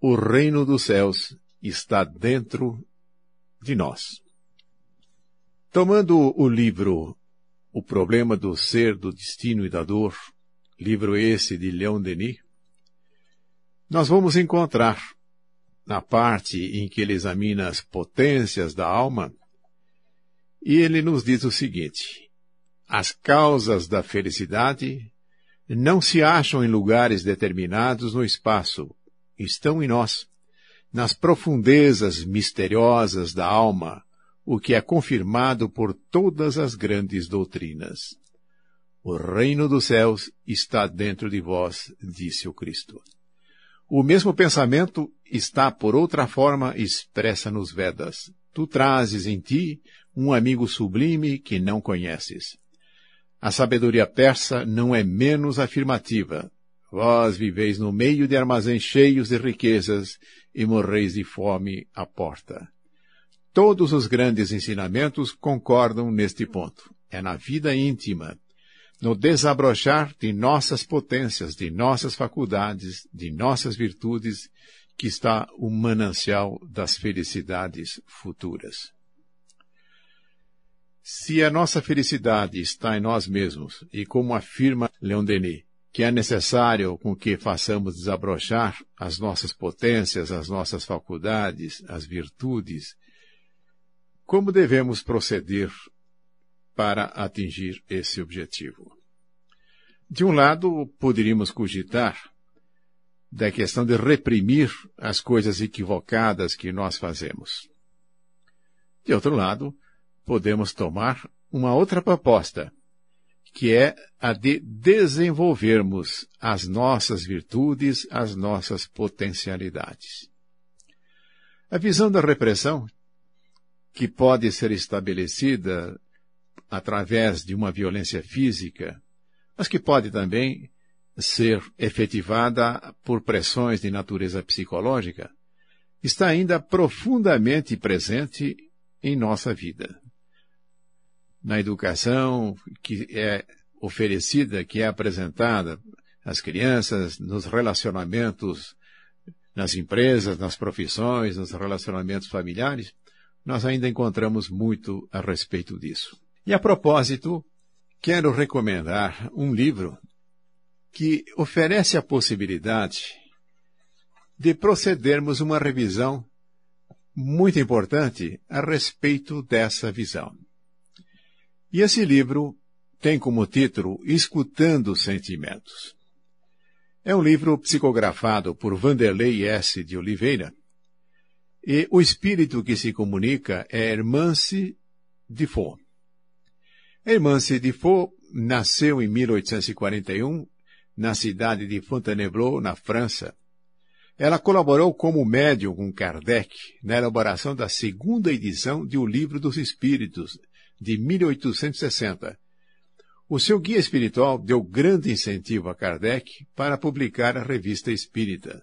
o reino dos céus está dentro de nós. Tomando o livro O Problema do Ser, do Destino e da Dor, livro esse de Leon Denis, nós vamos encontrar, na parte em que ele examina as potências da alma, e ele nos diz o seguinte: as causas da felicidade não se acham em lugares determinados no espaço, estão em nós, nas profundezas misteriosas da alma, o que é confirmado por todas as grandes doutrinas. O reino dos céus está dentro de vós, disse o Cristo. O mesmo pensamento está, por outra forma, expressa nos Vedas. Tu trazes em ti um amigo sublime que não conheces. A sabedoria persa não é menos afirmativa. Vós viveis no meio de armazéns cheios de riquezas e morreis de fome à porta. Todos os grandes ensinamentos concordam neste ponto. É na vida íntima, no desabrochar de nossas potências, de nossas faculdades, de nossas virtudes, que está o manancial das felicidades futuras. Se a nossa felicidade está em nós mesmos, e como afirma Leon Denis, que é necessário com que façamos desabrochar as nossas potências, as nossas faculdades, as virtudes, como devemos proceder para atingir esse objetivo? De um lado, poderíamos cogitar da questão de reprimir as coisas equivocadas que nós fazemos. De outro lado, podemos tomar uma outra proposta, que é a de desenvolvermos as nossas virtudes, as nossas potencialidades. A visão da repressão, que pode ser estabelecida através de uma violência física, mas que pode também ser efetivada por pressões de natureza psicológica, está ainda profundamente presente em nossa vida na educação que é oferecida, que é apresentada às crianças, nos relacionamentos nas empresas, nas profissões, nos relacionamentos familiares, nós ainda encontramos muito a respeito disso. E a propósito, quero recomendar um livro que oferece a possibilidade de procedermos uma revisão muito importante a respeito dessa visão. E esse livro tem como título Escutando Sentimentos. É um livro psicografado por Vanderlei S. de Oliveira, e o espírito que se comunica é Hermance Defoe. Hermance Defoe nasceu em 1841 na cidade de Fontainebleau, na França. Ela colaborou como médium com Kardec na elaboração da segunda edição de O Livro dos Espíritos, de 1860. O seu guia espiritual deu grande incentivo a Kardec para publicar a revista espírita.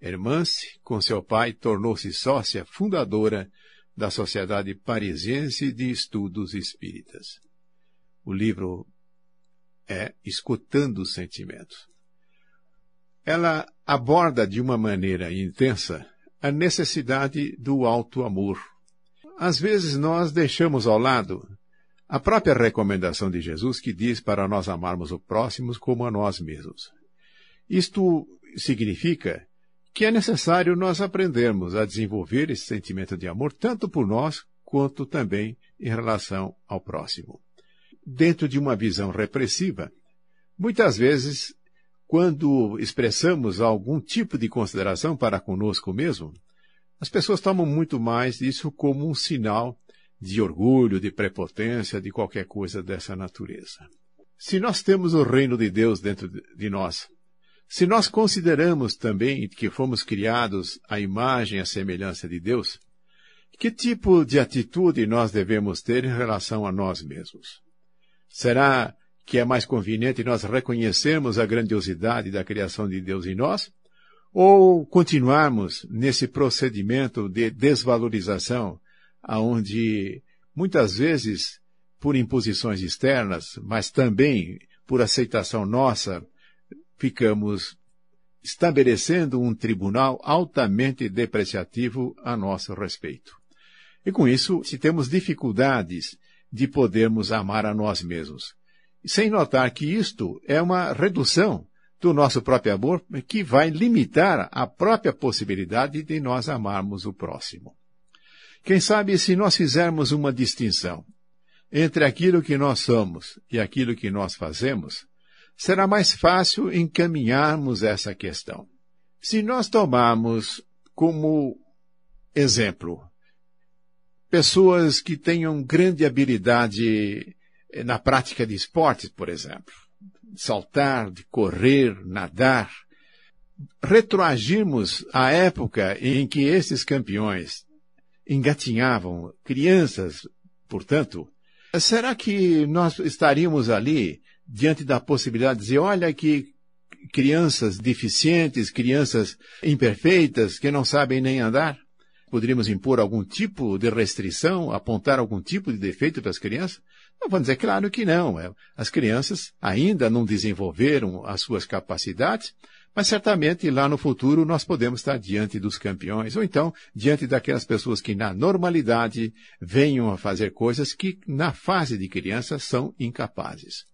Hermance, com seu pai, tornou-se sócia fundadora da Sociedade Parisiense de Estudos Espíritas. O livro é Escutando os Sentimentos. Ela aborda de uma maneira intensa a necessidade do alto amor às vezes nós deixamos ao lado a própria recomendação de Jesus que diz para nós amarmos o próximo como a nós mesmos. Isto significa que é necessário nós aprendermos a desenvolver esse sentimento de amor tanto por nós quanto também em relação ao próximo. Dentro de uma visão repressiva, muitas vezes, quando expressamos algum tipo de consideração para conosco mesmo, as pessoas tomam muito mais isso como um sinal de orgulho, de prepotência, de qualquer coisa dessa natureza. Se nós temos o reino de Deus dentro de nós, se nós consideramos também que fomos criados à imagem e à semelhança de Deus, que tipo de atitude nós devemos ter em relação a nós mesmos? Será que é mais conveniente nós reconhecermos a grandiosidade da criação de Deus em nós? Ou continuarmos nesse procedimento de desvalorização, aonde muitas vezes por imposições externas, mas também por aceitação nossa, ficamos estabelecendo um tribunal altamente depreciativo a nosso respeito. E com isso, se temos dificuldades de podermos amar a nós mesmos, sem notar que isto é uma redução do nosso próprio amor que vai limitar a própria possibilidade de nós amarmos o próximo. Quem sabe se nós fizermos uma distinção entre aquilo que nós somos e aquilo que nós fazemos, será mais fácil encaminharmos essa questão. Se nós tomarmos como exemplo pessoas que tenham grande habilidade na prática de esportes, por exemplo, saltar, de correr, nadar, retroagirmos à época em que esses campeões engatinhavam crianças, portanto, será que nós estaríamos ali diante da possibilidade de dizer, olha que crianças deficientes, crianças imperfeitas, que não sabem nem andar? Poderíamos impor algum tipo de restrição, apontar algum tipo de defeito para as crianças? Vamos dizer, claro que não. É, as crianças ainda não desenvolveram as suas capacidades, mas certamente lá no futuro nós podemos estar diante dos campeões, ou então diante daquelas pessoas que na normalidade venham a fazer coisas que na fase de criança são incapazes.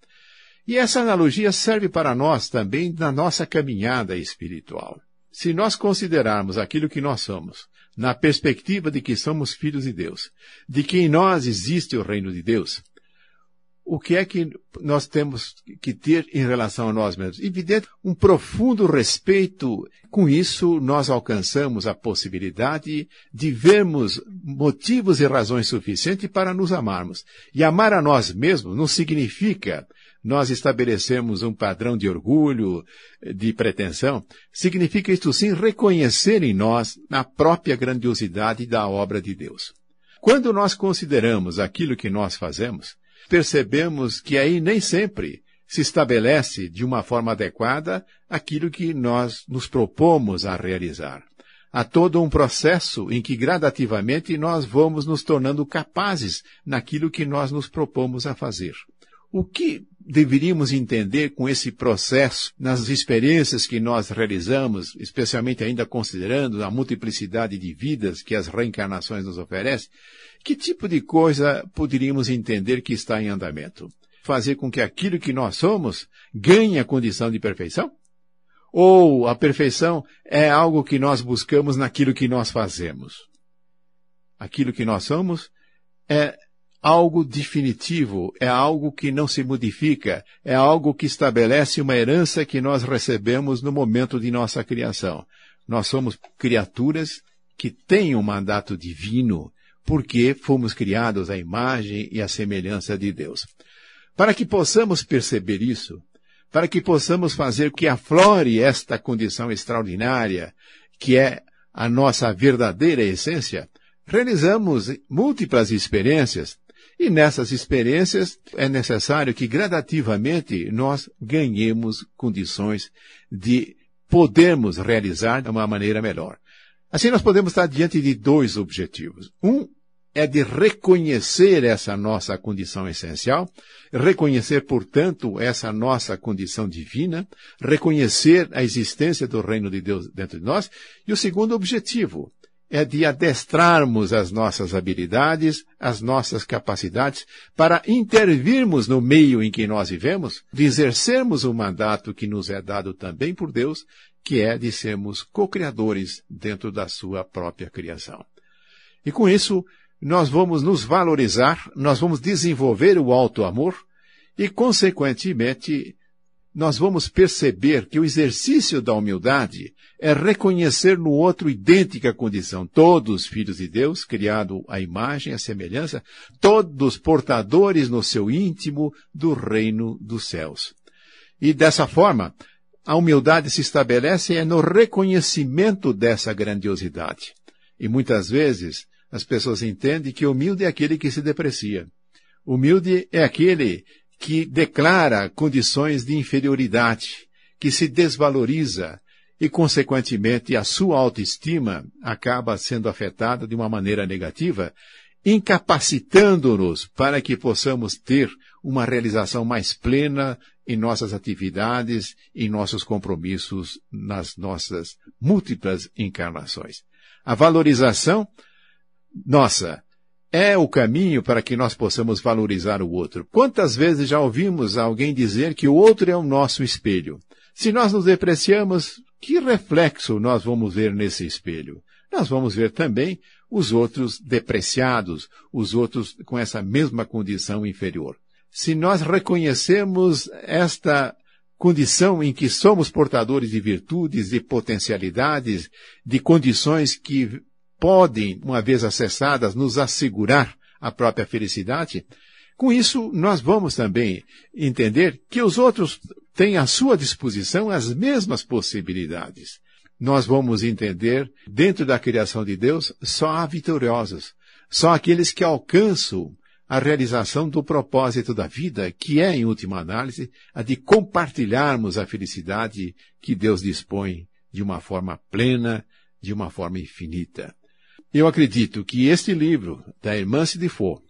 E essa analogia serve para nós também na nossa caminhada espiritual. Se nós considerarmos aquilo que nós somos, na perspectiva de que somos filhos de Deus, de que em nós existe o reino de Deus, o que é que nós temos que ter em relação a nós mesmos? Evidente, um profundo respeito. Com isso, nós alcançamos a possibilidade de vermos motivos e razões suficientes para nos amarmos. E amar a nós mesmos não significa nós estabelecemos um padrão de orgulho, de pretensão. Significa isto sim reconhecer em nós a própria grandiosidade da obra de Deus. Quando nós consideramos aquilo que nós fazemos, percebemos que aí nem sempre se estabelece de uma forma adequada aquilo que nós nos propomos a realizar. Há todo um processo em que gradativamente nós vamos nos tornando capazes naquilo que nós nos propomos a fazer. O que deveríamos entender com esse processo nas experiências que nós realizamos, especialmente ainda considerando a multiplicidade de vidas que as reencarnações nos oferecem? Que tipo de coisa poderíamos entender que está em andamento? Fazer com que aquilo que nós somos ganhe a condição de perfeição? Ou a perfeição é algo que nós buscamos naquilo que nós fazemos? Aquilo que nós somos é algo definitivo, é algo que não se modifica, é algo que estabelece uma herança que nós recebemos no momento de nossa criação. Nós somos criaturas que têm um mandato divino, porque fomos criados à imagem e à semelhança de Deus. Para que possamos perceber isso, para que possamos fazer que aflore esta condição extraordinária, que é a nossa verdadeira essência, realizamos múltiplas experiências e nessas experiências é necessário que gradativamente nós ganhemos condições de podermos realizar de uma maneira melhor. Assim nós podemos estar diante de dois objetivos. Um é de reconhecer essa nossa condição essencial, reconhecer, portanto, essa nossa condição divina, reconhecer a existência do reino de Deus dentro de nós. E o segundo objetivo é de adestrarmos as nossas habilidades, as nossas capacidades, para intervirmos no meio em que nós vivemos, de exercermos o mandato que nos é dado também por Deus, que é de sermos co-criadores dentro da sua própria criação. E com isso, nós vamos nos valorizar, nós vamos desenvolver o alto amor e, consequentemente, nós vamos perceber que o exercício da humildade é reconhecer no outro idêntica condição, todos filhos de Deus, criados à imagem à semelhança, todos portadores no seu íntimo do reino dos céus. E dessa forma, a humildade se estabelece é no reconhecimento dessa grandiosidade. E muitas vezes as pessoas entendem que humilde é aquele que se deprecia. Humilde é aquele que declara condições de inferioridade, que se desvaloriza e, consequentemente, a sua autoestima acaba sendo afetada de uma maneira negativa, incapacitando-nos para que possamos ter uma realização mais plena em nossas atividades, em nossos compromissos, nas nossas múltiplas encarnações. A valorização nossa é o caminho para que nós possamos valorizar o outro. Quantas vezes já ouvimos alguém dizer que o outro é o nosso espelho? Se nós nos depreciamos, que reflexo nós vamos ver nesse espelho? Nós vamos ver também os outros depreciados, os outros com essa mesma condição inferior. Se nós reconhecemos esta condição em que somos portadores de virtudes, de potencialidades, de condições que podem, uma vez acessadas, nos assegurar a própria felicidade, com isso nós vamos também entender que os outros têm à sua disposição as mesmas possibilidades nós vamos entender, dentro da criação de Deus, só há vitoriosos. Só aqueles que alcançam a realização do propósito da vida, que é, em última análise, a de compartilharmos a felicidade que Deus dispõe de uma forma plena, de uma forma infinita. Eu acredito que este livro, da irmã Sidifo,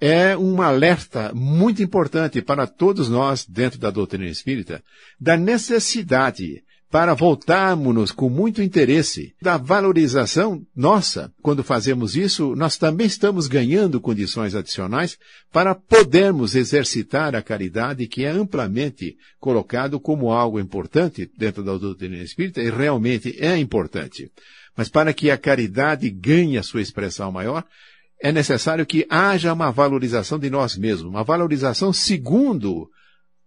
é um alerta muito importante para todos nós, dentro da doutrina espírita, da necessidade para voltarmos com muito interesse da valorização nossa. Quando fazemos isso, nós também estamos ganhando condições adicionais para podermos exercitar a caridade que é amplamente colocado como algo importante dentro da doutrina espírita e realmente é importante. Mas para que a caridade ganhe a sua expressão maior, é necessário que haja uma valorização de nós mesmos, uma valorização segundo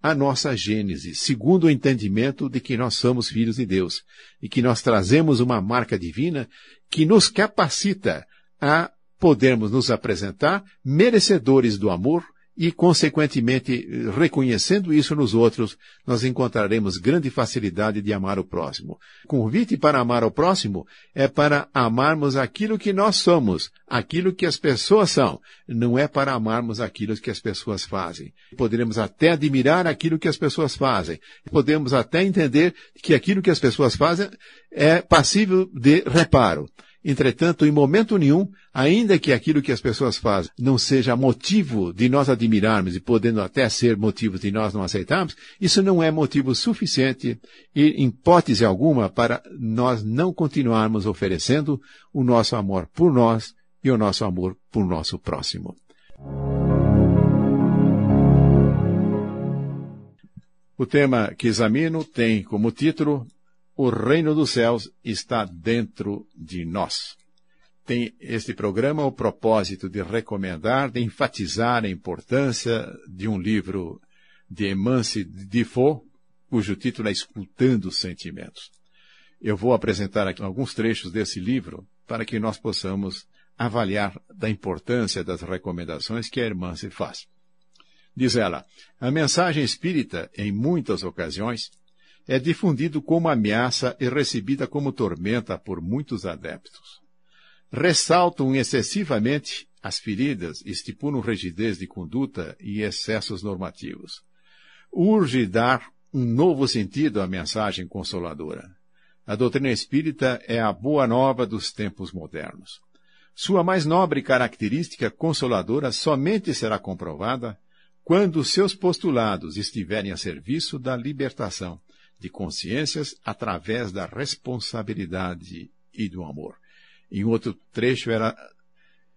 a nossa gênese, segundo o entendimento de que nós somos filhos de Deus e que nós trazemos uma marca divina que nos capacita a podermos nos apresentar merecedores do amor e, consequentemente, reconhecendo isso nos outros, nós encontraremos grande facilidade de amar o próximo. O convite para amar o próximo é para amarmos aquilo que nós somos, aquilo que as pessoas são, não é para amarmos aquilo que as pessoas fazem. Poderemos até admirar aquilo que as pessoas fazem, podemos até entender que aquilo que as pessoas fazem é passível de reparo. Entretanto, em momento nenhum, ainda que aquilo que as pessoas fazem não seja motivo de nós admirarmos e podendo até ser motivo de nós não aceitarmos, isso não é motivo suficiente e, hipótese alguma, para nós não continuarmos oferecendo o nosso amor por nós e o nosso amor por nosso próximo. O tema que examino tem como título o reino dos céus está dentro de nós. Tem este programa o propósito de recomendar, de enfatizar a importância de um livro de Emance Defoe, cujo título é Escutando os Sentimentos. Eu vou apresentar aqui alguns trechos desse livro para que nós possamos avaliar da importância das recomendações que a irmã se faz. Diz ela, a mensagem espírita, em muitas ocasiões, é difundido como ameaça e recebida como tormenta por muitos adeptos. Ressaltam excessivamente as feridas, estipulam rigidez de conduta e excessos normativos. Urge dar um novo sentido à mensagem consoladora. A doutrina espírita é a boa nova dos tempos modernos. Sua mais nobre característica consoladora somente será comprovada quando seus postulados estiverem a serviço da libertação de consciências através da responsabilidade e do amor. Em outro trecho ela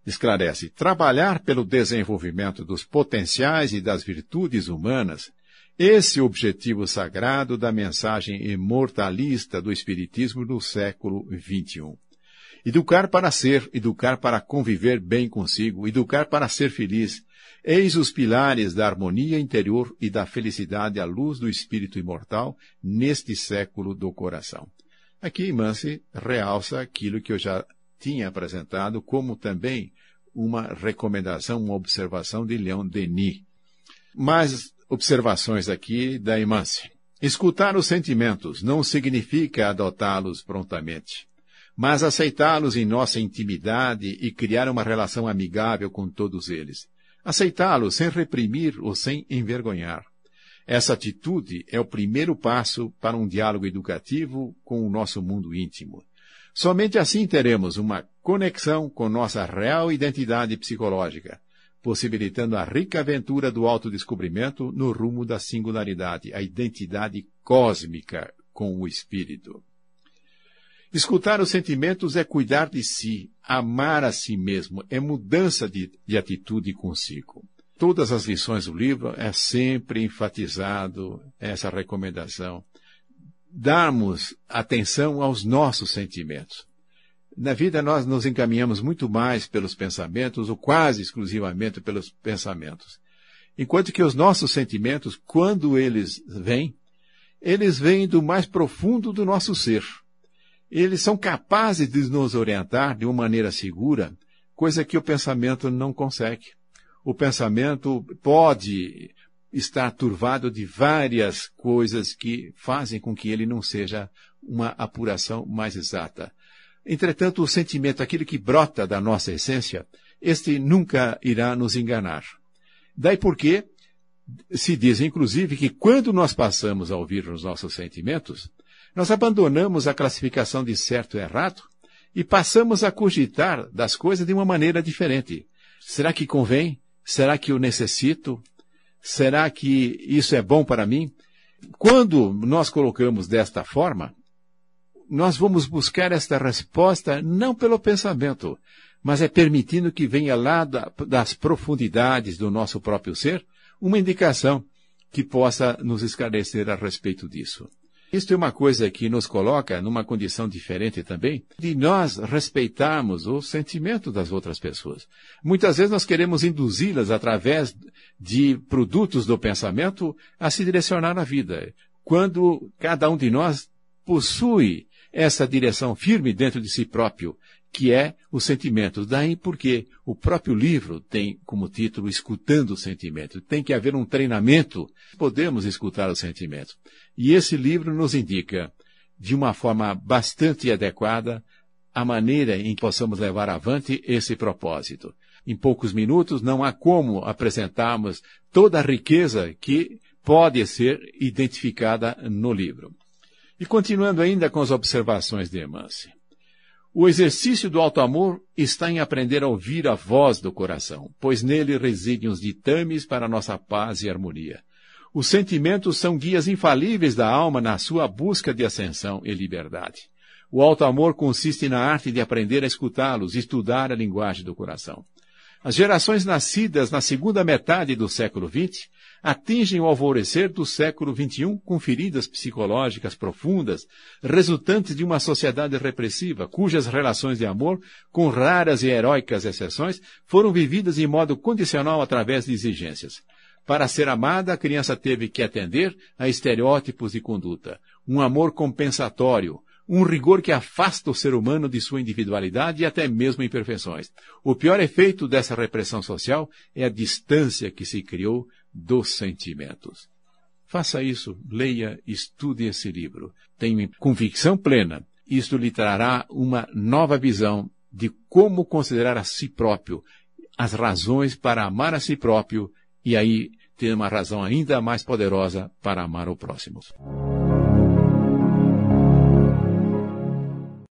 esclarece: trabalhar pelo desenvolvimento dos potenciais e das virtudes humanas, esse objetivo sagrado da mensagem imortalista do Espiritismo do século XXI. Educar para ser, educar para conviver bem consigo, educar para ser feliz, Eis os pilares da harmonia interior e da felicidade à luz do espírito imortal neste século do coração. Aqui Mance realça aquilo que eu já tinha apresentado como também uma recomendação, uma observação de Leon Denis. Mais observações aqui da Imance. Escutar os sentimentos não significa adotá-los prontamente, mas aceitá-los em nossa intimidade e criar uma relação amigável com todos eles aceitá-lo sem reprimir ou sem envergonhar. Essa atitude é o primeiro passo para um diálogo educativo com o nosso mundo íntimo. Somente assim teremos uma conexão com nossa real identidade psicológica, possibilitando a rica aventura do autodescobrimento no rumo da singularidade, a identidade cósmica com o espírito. Escutar os sentimentos é cuidar de si, amar a si mesmo, é mudança de, de atitude consigo. Todas as lições do livro é sempre enfatizado essa recomendação. Darmos atenção aos nossos sentimentos. Na vida nós nos encaminhamos muito mais pelos pensamentos, ou quase exclusivamente pelos pensamentos. Enquanto que os nossos sentimentos, quando eles vêm, eles vêm do mais profundo do nosso ser. Eles são capazes de nos orientar de uma maneira segura, coisa que o pensamento não consegue. O pensamento pode estar turvado de várias coisas que fazem com que ele não seja uma apuração mais exata. Entretanto, o sentimento, aquele que brota da nossa essência, este nunca irá nos enganar. Daí porque se diz, inclusive, que quando nós passamos a ouvir os nossos sentimentos, nós abandonamos a classificação de certo e errado e passamos a cogitar das coisas de uma maneira diferente. Será que convém? Será que eu necessito? Será que isso é bom para mim? Quando nós colocamos desta forma, nós vamos buscar esta resposta não pelo pensamento, mas é permitindo que venha lá das profundidades do nosso próprio ser uma indicação que possa nos esclarecer a respeito disso. Isto é uma coisa que nos coloca numa condição diferente também, de nós respeitarmos o sentimento das outras pessoas. Muitas vezes nós queremos induzi-las através de produtos do pensamento a se direcionar na vida, quando cada um de nós possui essa direção firme dentro de si próprio, que é o sentimento. Daí porque o próprio livro tem como título Escutando o Sentimento. Tem que haver um treinamento. Podemos escutar o sentimento. E esse livro nos indica, de uma forma bastante adequada, a maneira em que possamos levar avante esse propósito. Em poucos minutos não há como apresentarmos toda a riqueza que pode ser identificada no livro. E continuando ainda com as observações de Emance. O exercício do alto amor está em aprender a ouvir a voz do coração, pois nele residem os ditames para nossa paz e harmonia. Os sentimentos são guias infalíveis da alma na sua busca de ascensão e liberdade. O alto amor consiste na arte de aprender a escutá-los, estudar a linguagem do coração. As gerações nascidas na segunda metade do século XX atingem o alvorecer do século XXI com feridas psicológicas profundas, resultantes de uma sociedade repressiva, cujas relações de amor, com raras e heróicas exceções, foram vividas em modo condicional através de exigências. Para ser amada, a criança teve que atender a estereótipos de conduta, um amor compensatório, um rigor que afasta o ser humano de sua individualidade e até mesmo imperfeições. O pior efeito dessa repressão social é a distância que se criou dos sentimentos. Faça isso, leia, estude esse livro. Tenho convicção plena. Isto lhe trará uma nova visão de como considerar a si próprio, as razões para amar a si próprio e aí ter uma razão ainda mais poderosa para amar o próximo.